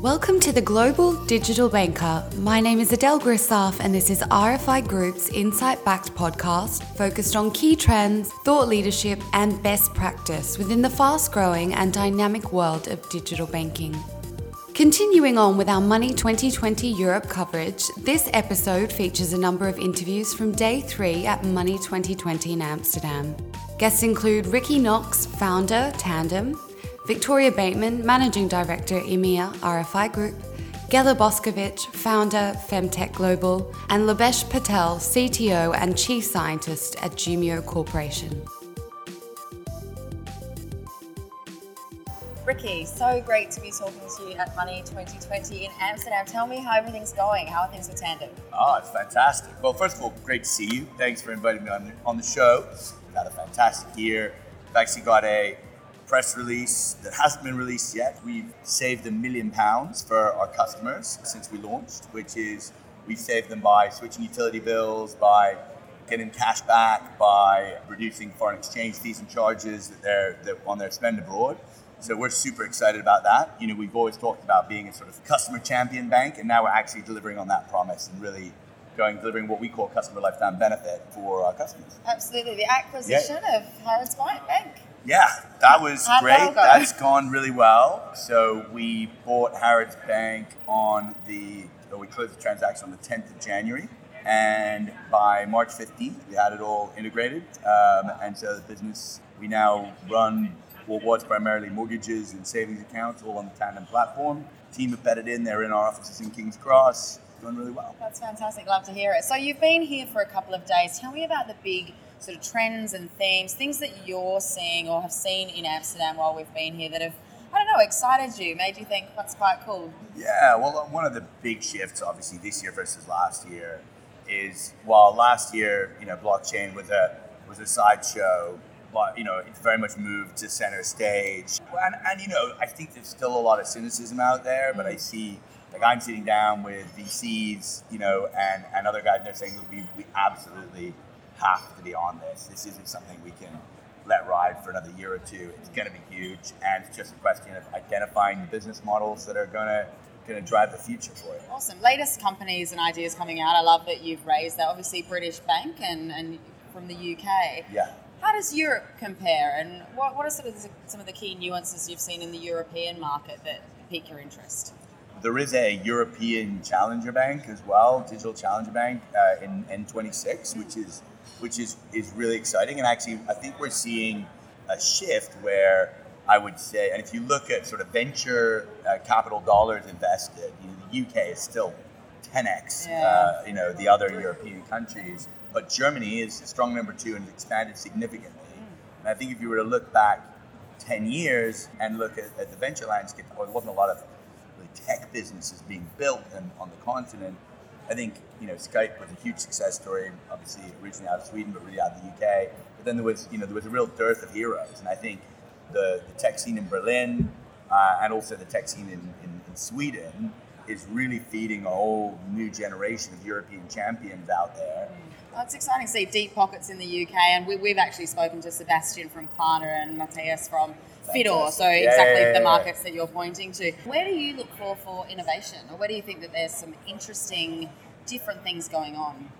Welcome to the Global Digital Banker. My name is Adele Grissaf, and this is RFI Group's insight backed podcast focused on key trends, thought leadership, and best practice within the fast growing and dynamic world of digital banking. Continuing on with our Money 2020 Europe coverage, this episode features a number of interviews from day three at Money 2020 in Amsterdam. Guests include Ricky Knox, founder, Tandem, Victoria Bateman, Managing Director, EMEA RFI Group, Ghela Boskovich, founder, Femtech Global, and Labhesh Patel, CTO and Chief Scientist at Jumio Corporation. Ricky, so great to be talking to you at Money 2020 in Amsterdam. Tell me how everything's going. How are things with Tandem? Oh, it's fantastic. Well, first of all, great to see you. Thanks for inviting me on, on the show. We've had a fantastic year. We've actually got a press release that hasn't been released yet. We've saved a million pounds for our customers since we launched, which is we've saved them by switching utility bills, by getting cash back, by reducing foreign exchange fees and charges that they're that on their spend abroad. So we're super excited about that. You know, we've always talked about being a sort of customer champion bank, and now we're actually delivering on that promise and really going delivering what we call customer lifetime benefit for our customers. Absolutely, the acquisition yeah. of Harrods Bank. Yeah, that was How'd great. That That's gone really well. So we bought Harrods Bank on the, we closed the transaction on the 10th of January. And by March 15th, we had it all integrated. Um, and so the business, we now run what was primarily mortgages and savings accounts all on the Tandem platform. Team have bedded in, they're in our offices in King's Cross, doing really well. That's fantastic. Love to hear it. So you've been here for a couple of days. Tell me about the big sort of trends and themes, things that you're seeing or have seen in Amsterdam while we've been here that have, I don't know, excited you, made you think that's quite cool? Yeah, well, uh, one of the big shifts, obviously, this year versus last year is while last year, you know, blockchain was a was a sideshow, but you know, it's very much moved to center stage. And, and you know, I think there's still a lot of cynicism out there, but I mm-hmm. see like I'm sitting down with VCs, you know, and, and other guys, and they're saying that we, we absolutely have to be on this. This isn't something we can let ride for another year or two. It's going to be huge, and it's just a question of identifying the business models that are going to going to drive the future for it. Awesome. Latest companies and ideas coming out. I love that you've raised that. Obviously, British Bank and, and from the UK. Yeah. How does Europe compare, and what, what are sort of the, some of the key nuances you've seen in the European market that pique your interest? There is a European challenger bank as well, digital challenger bank uh, in N26, which is which is, is really exciting. And actually, I think we're seeing a shift where I would say, and if you look at sort of venture uh, capital dollars invested, you know, the UK is still 10x, yeah. uh, you know, the other European countries. But Germany is a strong number two and has expanded significantly. And I think if you were to look back 10 years and look at, at the venture landscape, well, there wasn't a lot of really tech businesses being built in, on the continent. I think you know Skype was a huge success story, obviously originally out of Sweden, but really out of the UK. But then there was you know there was a real dearth of heroes, and I think the, the tech scene in Berlin uh, and also the tech scene in, in, in, Sweden is really feeding a whole new generation of European champions out there. Well, it's exciting to see deep pockets in the UK, and we, have actually spoken to Sebastian from Klarna and Matthias from Fidor, so yeah, exactly yeah, yeah, the markets that you're pointing to. Where do you look for for innovation, or where do you think that there's some interesting, different things going on?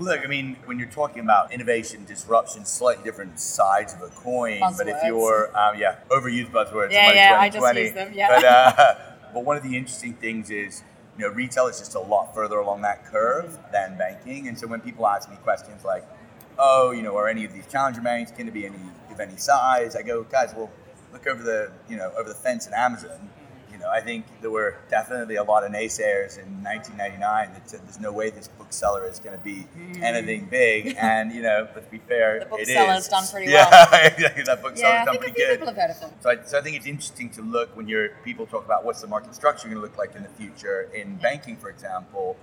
Look, I mean, when you're talking about innovation, disruption, slightly different sides of a coin. Buzzwords. But if you're, um, yeah, overused buzzwords. Yeah, yeah, I just use them. Yeah. But, uh, but one of the interesting things is, you know, retail is just a lot further along that curve than banking. And so when people ask me questions like, oh, you know, are any of these challenger banks going to be any of any size? I go, guys, well, look over the you know over the fence at Amazon. You know, I think there were definitely a lot of naysayers in 1999 that said there's no way this bookseller is going to be mm. anything big. and you know, but to be fair, the bookseller's done pretty well. Yeah. That bookseller's yeah, done pretty good. People have heard of them. So I, so I think it's interesting to look when you're people talk about what's the market structure going to look like in the future in banking, for example.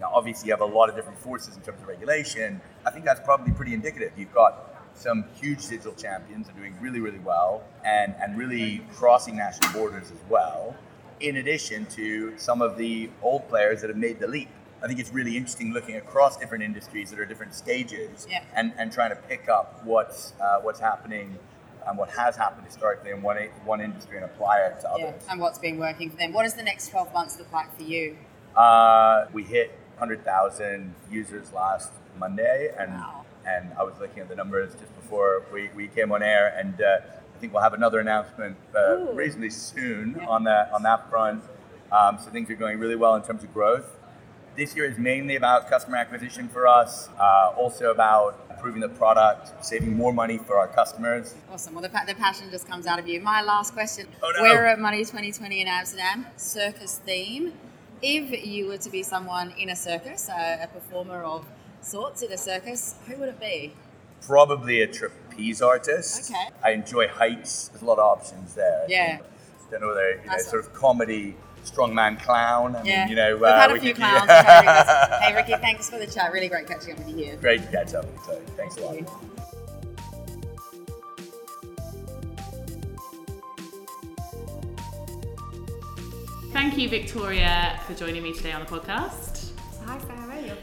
Now, obviously, you have a lot of different forces in terms of regulation. I think that's probably pretty indicative. You've got some huge digital champions are doing really, really well and, and really crossing national borders as well, in addition to some of the old players that have made the leap. I think it's really interesting looking across different industries that are different stages yeah. and, and trying to pick up what's, uh, what's happening and what has happened historically in one one industry and apply it to others. Yeah. And what's been working for them. What does the next 12 months look like for you? Uh, we hit 100,000 users last Monday, and Wow. And I was looking at the numbers just before we, we came on air, and uh, I think we'll have another announcement uh, reasonably soon Yeah. on that on that front. Um, so things are going really well in terms of growth. This year is mainly about customer acquisition for us, uh, also about improving the product, saving more money for our customers. Awesome. Well, the, pa- the passion just comes out of you. My last question. Oh, no. We're at Money 2020 in Amsterdam, circus theme. If you were to be someone in a circus, a, a performer of sorts in a circus, who would it be? Probably a trapeze artist. Okay. I enjoy heights. There's a lot of options there. Yeah. think. Don't know whether you know, Nice sort of comedy, strongman clown. I Yeah. mean, you know, We've uh, had a we few clowns. which are hey, Ricky, thanks for the chat. Really great catching up with you here. Great to catch up. So thanks a lot. Thank you. Thank you, Victoria, for joining me today on the podcast. Hi Sarah, you're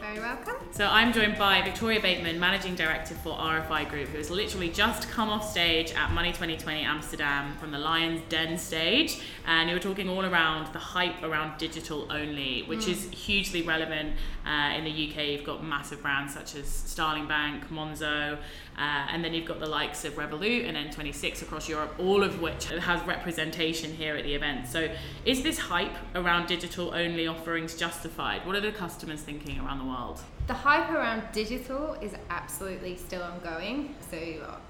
very welcome. So I'm joined by Victoria Bateman, Managing Director for RFI Group, who has literally just come off stage at Money 2020 Amsterdam from the Lion's Den stage, and you were talking all around the hype around digital only, which is hugely relevant uh, in the UK. You've got massive brands such as Starling Bank, Monzo, uh, and then you've got the likes of Revolut and N26 across Europe, all of which has representation here at the event. So, is this hype around digital only offerings justified? What are the customers thinking around the world? The hype around digital is absolutely still ongoing. So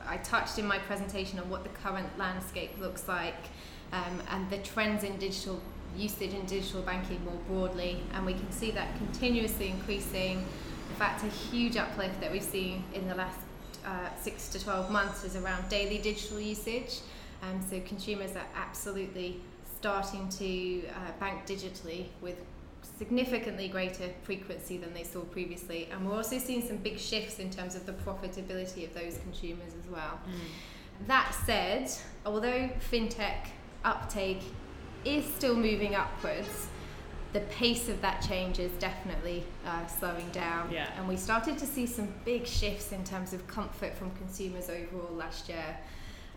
I touched in my presentation on what the current landscape looks like um, and the trends in digital usage and digital banking more broadly, and we can see that continuously increasing. In fact, a huge uplift that we've seen in the last uh, six to 12 months is around daily digital usage. Um, so consumers are absolutely starting to uh, bank digitally with significantly greater frequency than they saw previously. And we're also seeing some big shifts in terms of the profitability of those consumers as well. That said, although fintech uptake is still moving upwards, the pace of that change is definitely uh, slowing down. Yeah. And we started to see some big shifts in terms of comfort from consumers overall last year,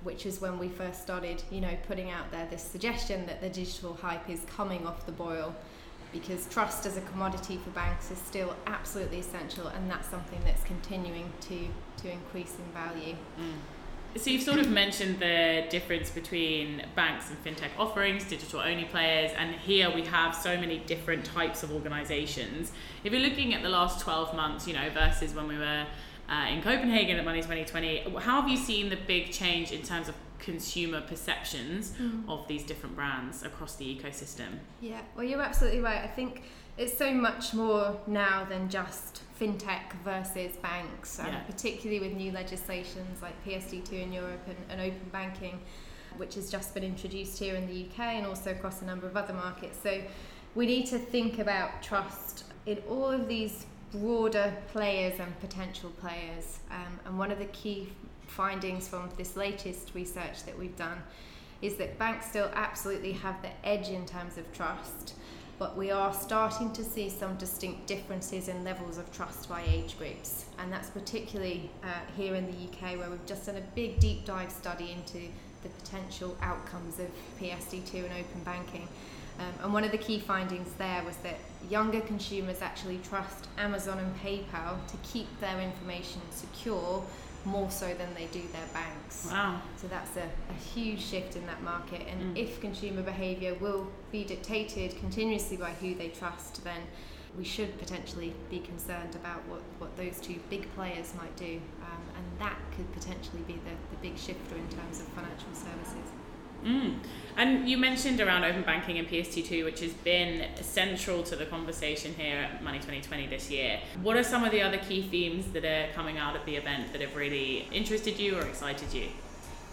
which is when we first started, you know, putting out there this suggestion that the digital hype is coming off the boil because trust as a commodity for banks is still absolutely essential and that's something that's continuing to, to increase in value. So you've sort of mentioned the difference between banks and fintech offerings, digital only players, and here we have so many different types of organizations. If you're looking at the last 12 months, you know, versus when we were uh, in Copenhagen at Money 2020, how have you seen the big change in terms of consumer perceptions of these different brands across the ecosystem? Yeah, well, you're absolutely right. I think it's so much more now than just fintech versus banks, Yeah. particularly with new legislations like PSD2 in Europe and, and open banking, which has just been introduced here in the UK and also across a number of other markets. So we need to think about trust in all of these broader players and potential players. Um, and one of the key findings from this latest research that we've done is that banks still absolutely have the edge in terms of trust, but we are starting to see some distinct differences in levels of trust by age groups. And that's particularly uh, here in the UK, where we've just done a big deep dive study into the potential outcomes of PSD2 and open banking. Um, and one of the key findings there was that younger consumers actually trust Amazon and PayPal to keep their information secure more so than they do their banks. Wow. So that's a, a huge shift in that market. And Mm. if consumer behaviour will be dictated continuously by who they trust, then we should potentially be concerned about what, what those two big players might do. Um, and that could potentially be the, the big shifter in terms of financial services. Mm. And you mentioned around open banking and PSD2, which has been central to the conversation here at Money 2020 this year. What are some of the other key themes that are coming out of the event that have really interested you or excited you?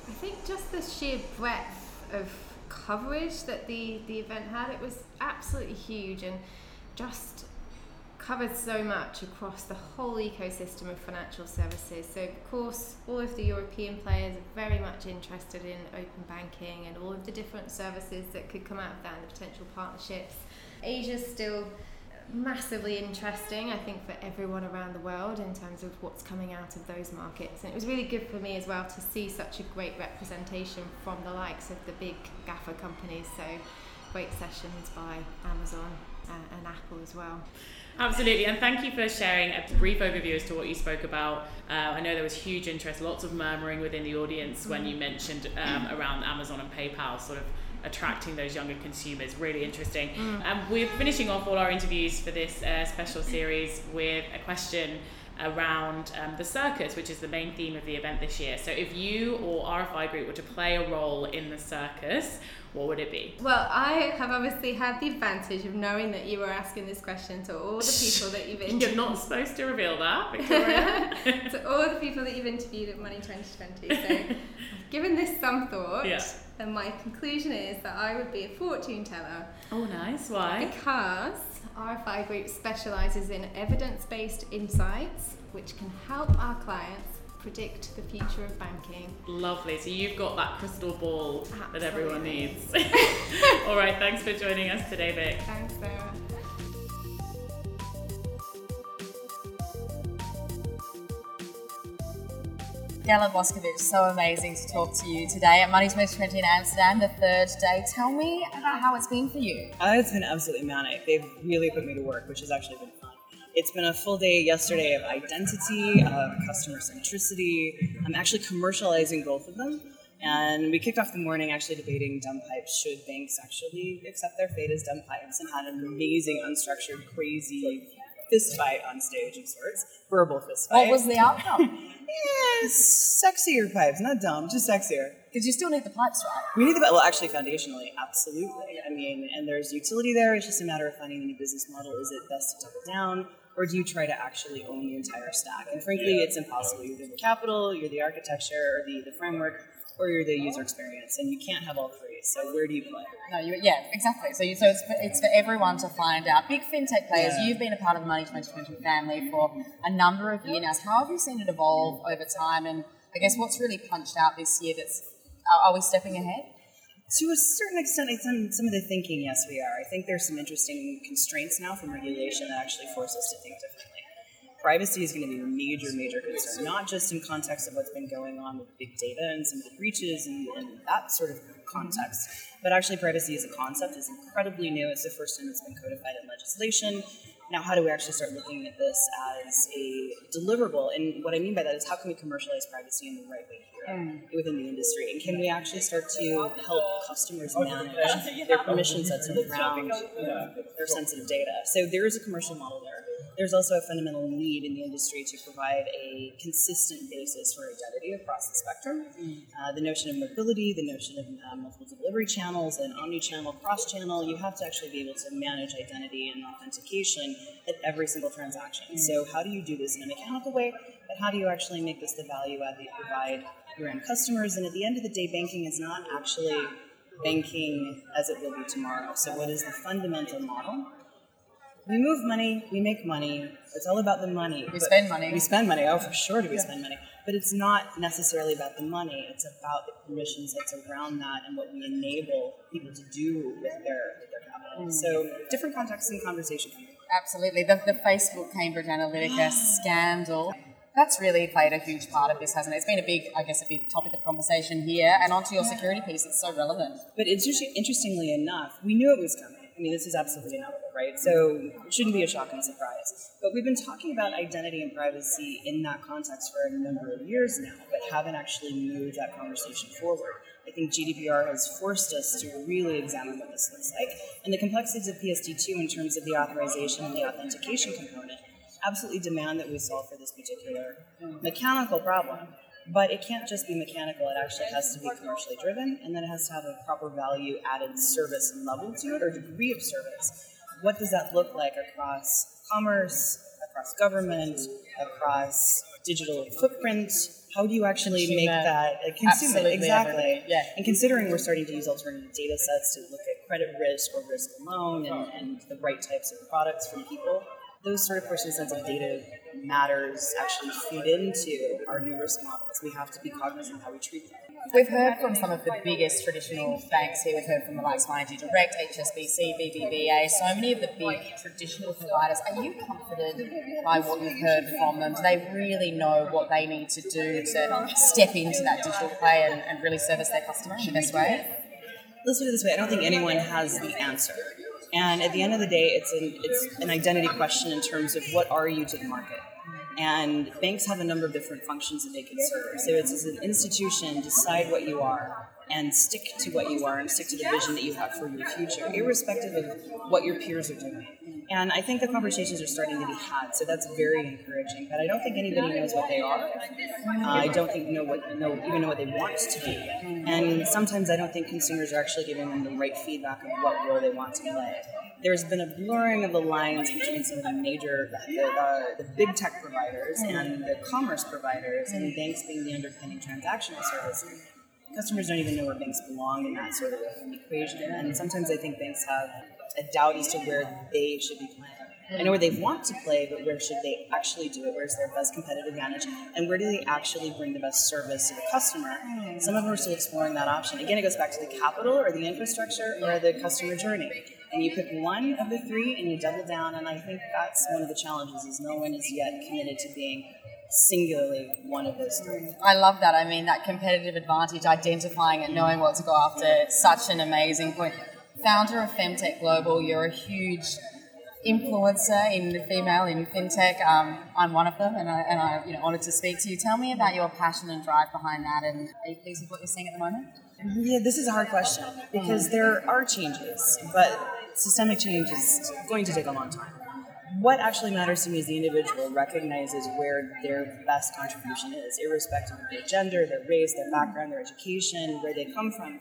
I think just the sheer breadth of coverage that the, the event had, it was absolutely huge and just covered so much across the whole ecosystem of financial services. So, of course, all of the European players are very much interested in open banking and all of the different services that could come out of that and the potential partnerships. Asia's still massively interesting, I think, for everyone around the world in terms of what's coming out of those markets. And it was really good for me as well to see such a great representation from the likes of the big GAFA companies. So great sessions by Amazon uh, and Apple as well. Absolutely, and thank you for sharing a brief overview as to what you spoke about. Uh, I know there was huge interest, lots of murmuring within the audience when you mentioned um, around Amazon and PayPal, sort of attracting those younger consumers. Really interesting. Mm. Um, we're finishing off all our interviews for this uh, special series with a question around um, the circus, which is the main theme of the event this year. So, if you or RFI Group were to play a role in the circus, what would it be? Well, I have obviously had the advantage of knowing that you were asking this question to all the people that you've interviewed. You're not supposed to reveal that, Victoria. to all the people that you've interviewed at Money 2020. So I've given this some thought. Yeah. And my conclusion is that I would be a fortune teller. Oh, nice. Why? Because RFI Group specialises in evidence based insights which can help our clients predict the future of banking. Lovely. So you've got that crystal ball Absolutely. that everyone needs. All right. Thanks for joining us today, Vic. Thanks, Sarah. Ghela Boskovich, so amazing to talk to you today at Money 2020 in Amsterdam, the third day. Tell me about how it's been for you. Uh, it's been absolutely manic. They've really put me to work, which has actually been fun. It's been a full day yesterday of identity, of customer centricity. I'm actually commercializing both of them. And we kicked off the morning actually debating dumb pipes. Should banks actually accept their fate as dumb pipes? And had an amazing, unstructured, crazy fist fight on stage of sorts, verbal fist fight. What was the outcome? yeah, sexier pipes, not dumb, just sexier. Because you still need the pipes, right? We need the well, actually, foundationally, absolutely. I mean, and there's utility there. It's just a matter of finding a new business model. Is it best to double down? or do you try to actually own the entire stack? And frankly, it's impossible. You're the capital, you're the architecture, or the, the framework, or you're the user experience, and you can't have all three. So where do you play? No, you, yeah, exactly. So, you, so it's, for, it's for everyone to find out. Big fintech players, yeah. you've been a part of the Money 2020 family for a number of years now. How have you seen it evolve over time? And I guess what's really punched out this year that's, are, are we stepping ahead? To a certain extent, some, some of the thinking, yes, we are. I think there's some interesting constraints now from regulation that actually force us to think differently. Privacy is going to be a major, major concern, not just in context of what's been going on with big data and some of the breaches and, and that sort of context, but actually privacy as a concept is incredibly new. It's the first time it's been codified in legislation. Now, how do we actually start looking at this as a deliverable? And what I mean by that is how can we commercialize privacy in the right way here mm. within the industry? And can we actually start to help customers manage their permission sets around their sensitive data? So there is a commercial model there. There's also a fundamental need in the industry to provide a consistent basis for identity across the spectrum. Mm. Uh, the notion of mobility, the notion of uh, multiple delivery channels, and omni-channel, cross-channel, you have to actually be able to manage identity and authentication at every single transaction. Mm. So how do you do this in a mechanical way, but how do you actually make this the value add that you provide your end customers? And at the end of the day, banking is not actually banking as it will be tomorrow. So what is the fundamental model? We move money, we make money. It's all about the money. We spend money. We spend money. Oh, for sure do we yeah. spend money. But it's not necessarily about the money. It's about the permissions that's around that and what we enable people to do with their, with their capital. Mm. So different contexts and conversation. Absolutely. The, the Facebook Cambridge Analytica scandal. That's really played a huge part of this, hasn't it? It's been a big, I guess, a big topic of conversation here. And onto your security piece, it's so relevant. But it's just interestingly enough, we knew it was coming I mean, this is absolutely inevitable, right? So it shouldn't be a shocking surprise. But we've been talking about identity and privacy in that context for a number of years now, but haven't actually moved that conversation forward. I think GDPR has forced us to really examine what this looks like. And the complexities of PSD2 in terms of the authorization and the authentication component absolutely demand that we solve for this particular mechanical problem. But it can't just be mechanical, it actually has to be commercially driven, and then it has to have a proper value added service level to it or degree of service. What does that look like across commerce, across government, across digital footprint? How do you actually consumer. make that a consumer? Exactly. Yeah. And considering we're starting to use alternative data sets to look at credit risk or risk alone and, and the right types of products from people, those sort of person sensitive data matters actually feed into our new risk models. We have to be cognizant of how we treat them. We've heard from some of the biggest traditional banks here. We've heard from the likes of ING Direct, HSBC, BBVA, so many of the big traditional providers. Are you comforted by what you've heard from them? Do they really know what they need to do to step into that digital play and, and really service their customers in the best way? Let's put it this way: I don't think anyone has the answer. And at the end of the day, it's an it's an identity question in terms of what are you to the market. And banks have a number of different functions that they can serve. So it's as an institution, decide what you are and stick to what you are and stick to the vision that you have for your future, irrespective of what your peers are doing. And I think the conversations are starting to be had, so that's very encouraging. But I don't think anybody knows what they are. Uh, I don't think know what know even know what they want to be. And sometimes I don't think consumers are actually giving them the right feedback of what role they want to play. There's been a blurring of the lines between some of the major, the, the, the big tech providers and the commerce providers, and banks being the underpinning transactional service customers don't even know where banks belong in that sort of equation. And sometimes I think banks have a doubt as to where they should be playing. I know where they want to play, but where should they actually do it? Where's their best competitive advantage? And where do they actually bring the best service to the customer? Hmm. Some of them are still exploring that option. Again, it goes back to the capital or the infrastructure or the customer journey. And you pick one of the three and you double down. And I think that's one of the challenges is no one is yet committed to being singularly one of those three. Hmm. I love that. I mean, that competitive advantage, identifying and knowing what to go after, it's such an amazing point. Founder of Femtech Global, you're a huge influencer in the female in fintech. Um, I'm one of them, and I, and I you know, wanted to speak to you. Tell me about your passion and drive behind that, and are you pleased with what you're seeing at the moment? Yeah, this is a hard question because there are changes, but systemic change is going to take a long time what actually matters to me is the individual recognizes where their best contribution is, irrespective of their gender, their race, their background, their education, where they come from,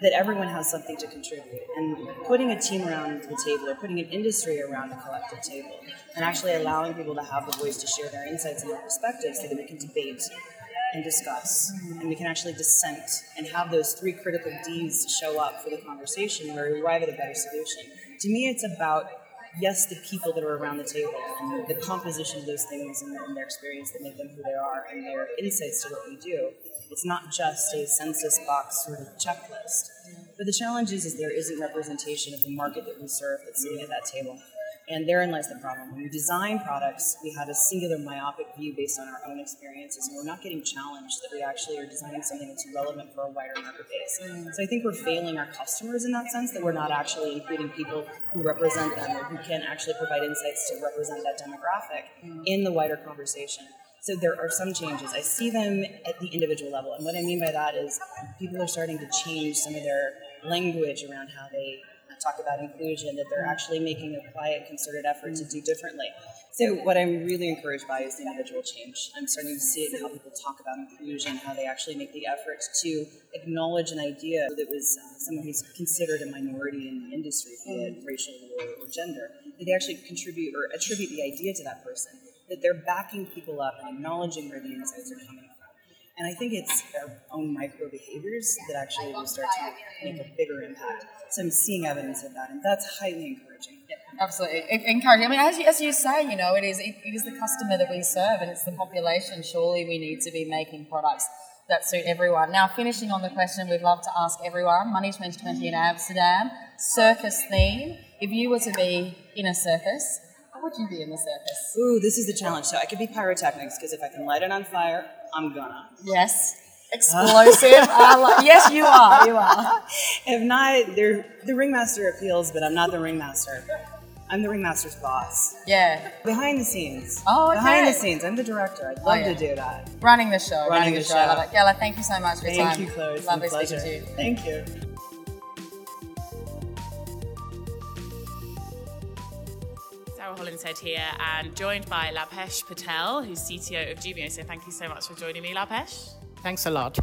that everyone has something to contribute. And putting a team around the table or putting an industry around a collective table and actually allowing people to have the voice to share their insights and their perspectives so that we can debate and discuss and we can actually dissent and have those three critical D's show up for the conversation where we arrive at a better solution. To me, it's about yes, the people that are around the table and the composition of those things and, and, their experience that make them who they are and their insights to what we do. It's not just a census box sort of checklist. But the challenge is, is there isn't representation of the market that we serve that's sitting at that table. And therein lies the problem. When we design products, we have a singular myopic view based on our own experiences, and we're not getting challenged that we actually are designing something that's relevant for a wider market base. So I think we're failing our customers in that sense that we're not actually including people who represent them or who can actually provide insights to represent that demographic in the wider conversation. So there are some changes. I see them at the individual level. And what I mean by that is people are starting to change some of their language around how they talk about inclusion, that they're actually making a quiet, concerted effort to do differently. So, what I'm really encouraged by is the individual change. I'm starting to see it in how people talk about inclusion, how they actually make the effort to acknowledge an idea that was uh, someone who's considered a minority in the industry, be it racial or, or gender, that they actually contribute or attribute the idea to that person, that they're backing people up and acknowledging where the insights are coming from. And I think it's our own micro behaviors that actually will start to make a bigger impact. So I'm seeing evidence of that, and that's highly encouraging. Yeah, absolutely encouraging. I mean, as you, as you say, you know, it is it, it is the customer that we serve, and it's the population. Surely we need to be making products that suit everyone. Now, finishing on the question, we'd love to ask everyone: Money 2020 in Amsterdam, circus theme. If you were to be in a circus, how would you be in the circus? Ooh, this is the challenge. So I could be pyrotechnics because if I can light it on fire, I'm gonna. Yes. Explosive. yes, you are. You are. if not, the ringmaster appeals, but I'm not the ringmaster. I'm the ringmaster's boss. Yeah. Behind the scenes. Oh, okay. Behind the scenes. I'm the director. I'd love oh, yeah. to do that. Running the show. Running, running the, the, show. show. I love it. Ghela, thank you so much for your time. Thank you, Chloe. Lovely speaking to you. Thank you. Sarah Hollinshead here and joined by Labhesh Patel, who's CTO of Jumio. So thank you so much for joining me, Labhesh. Thanks a lot.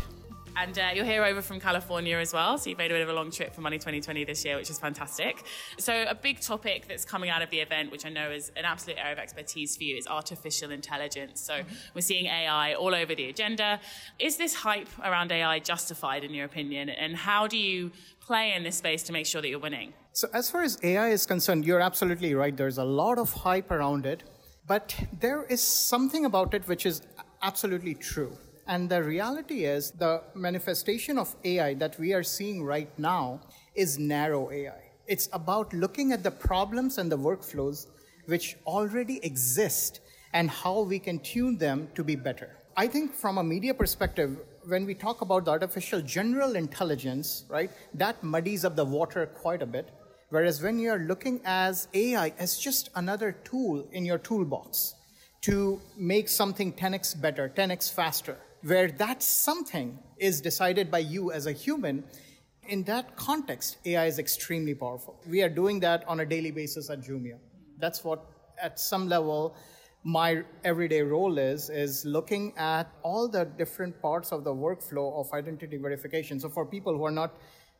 And uh, you're here over from California as well, so you've made a bit of a long trip for Money 2020 this year, which is fantastic. So, a big topic that's coming out of the event, which I know is an absolute area of expertise for you, is artificial intelligence. So, mm-hmm. we're seeing AI all over the agenda. Is this hype around AI justified, in your opinion? And how do you play in this space to make sure that you're winning? So, as far as AI is concerned, you're absolutely right. There's a lot of hype around it. But there is something about it which is absolutely true. And the reality is the manifestation of AI that we are seeing right now is narrow AI. It's about looking at the problems and the workflows which already exist and how we can tune them to be better. I think from a media perspective, when we talk about the artificial general intelligence, right, that muddies up the water quite a bit. Whereas when you're looking as AI as just another tool in your toolbox to make something 10x better, 10x faster, where that something is decided by you as a human, in that context, AI is extremely powerful. We are doing that on a daily basis at Jumio. That's what, at some level, my everyday role is is looking at all the different parts of the workflow of identity verification so for people who are not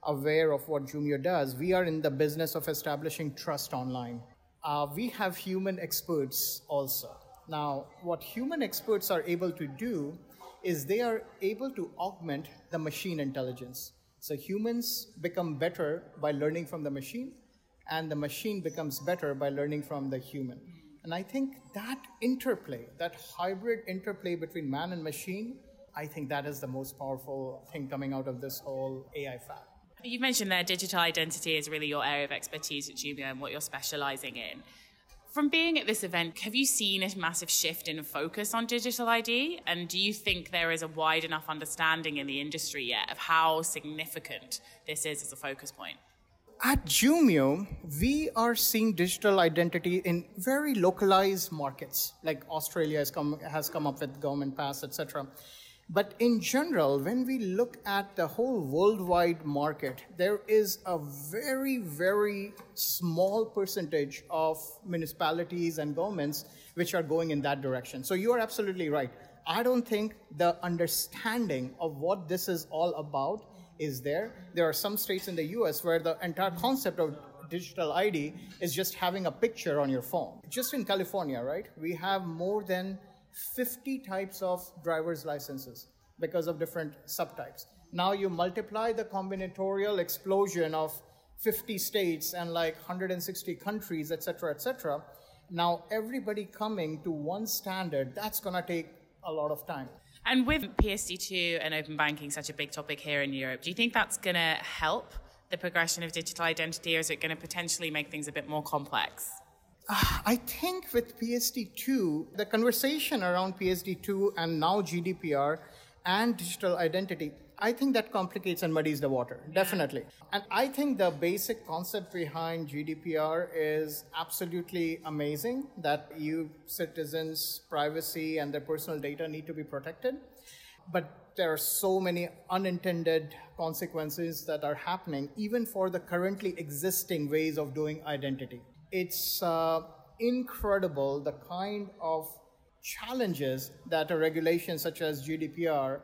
aware of what Jumio does. We are in the business of establishing trust online. Uh, we have human experts also. Now what human experts are able to do is they are able to augment the machine intelligence. So humans become better by learning from the machine and the machine becomes better by learning from the human. And I think that interplay, that hybrid interplay between man and machine, I think that is the most powerful thing coming out of this whole AI fad. You mentioned there digital identity is really your area of expertise at Jumio and what you're specializing in. From being at this event, have you seen a massive shift in focus on digital ID? And do you think there is a wide enough understanding in the industry yet of how significant this is as a focus point? At Jumio, we are seeing digital identity in very localized markets, like Australia has come, has come up with government pass, etc. But in general, when we look at the whole worldwide market, there is a very, very small percentage of municipalities and governments which are going in that direction. So you are absolutely right. I don't think the understanding of what this is all about is there. There are some states in the US where the entire concept of digital ID is just having a picture on your phone. Just in California, right? We have more than 50 types of driver's licenses because of different subtypes. Now you multiply the combinatorial explosion of 50 states and like 160 countries, et cetera, et cetera. Now everybody coming to one standard, that's gonna take a lot of time. And with PSD2 and open banking such a big topic here in Europe, do you think that's going to help the progression of digital identity, or is it going to potentially make things a bit more complex? I think with PSD2, the conversation around PSD2 and now GDPR and digital identity I think that complicates and muddies the water, definitely. And I think the basic concept behind GDPR is absolutely amazing that EU citizens' privacy and their personal data need to be protected. But there are so many unintended consequences that are happening, even for the currently existing ways of doing identity. It's uh, incredible the kind of challenges that a regulation such as GDPR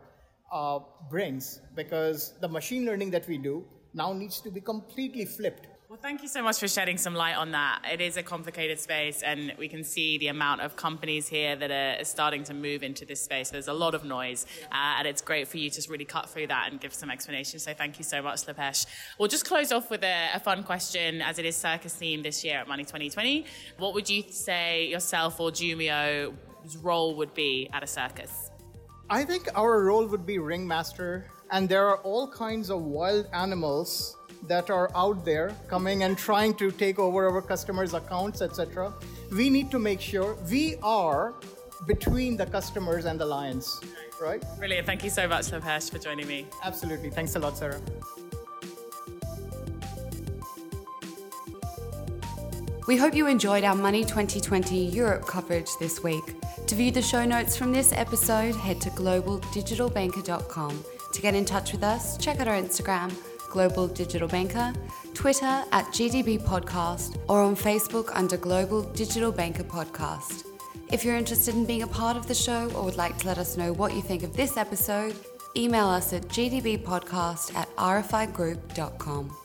uh, brings because the machine learning that we do now needs to be completely flipped. Well, thank you so much for shedding some light on that. It is a complicated space, and we can see the amount of companies here that are starting to move into this space. There's a lot of noise, uh, and it's great for you to really cut through that and give some explanation. So, thank you so much, Labhesh. We'll just close off with a, a fun question, as it is circus theme this year at Money 2020. What would you say yourself or Jumio's role would be at a circus? I think our role would be ringmaster, and there are all kinds of wild animals that are out there coming and trying to take over our customers' accounts, etc. We need to make sure we are between the customers and the lions, right? Brilliant. Thank you so much, Labhesh, for joining me. Absolutely. Thanks a lot, Sarah. We hope you enjoyed our Money 2020 Europe coverage this week. To view the show notes from this episode, head to globaldigitalbanker.com. To get in touch with us, check out our Instagram, Global Digital Banker, Twitter at GDB Podcast, or on Facebook under Global Digital Banker Podcast. If you're interested in being a part of the show or would like to let us know what you think of this episode, email us at gdbpodcast at rfigroup.com.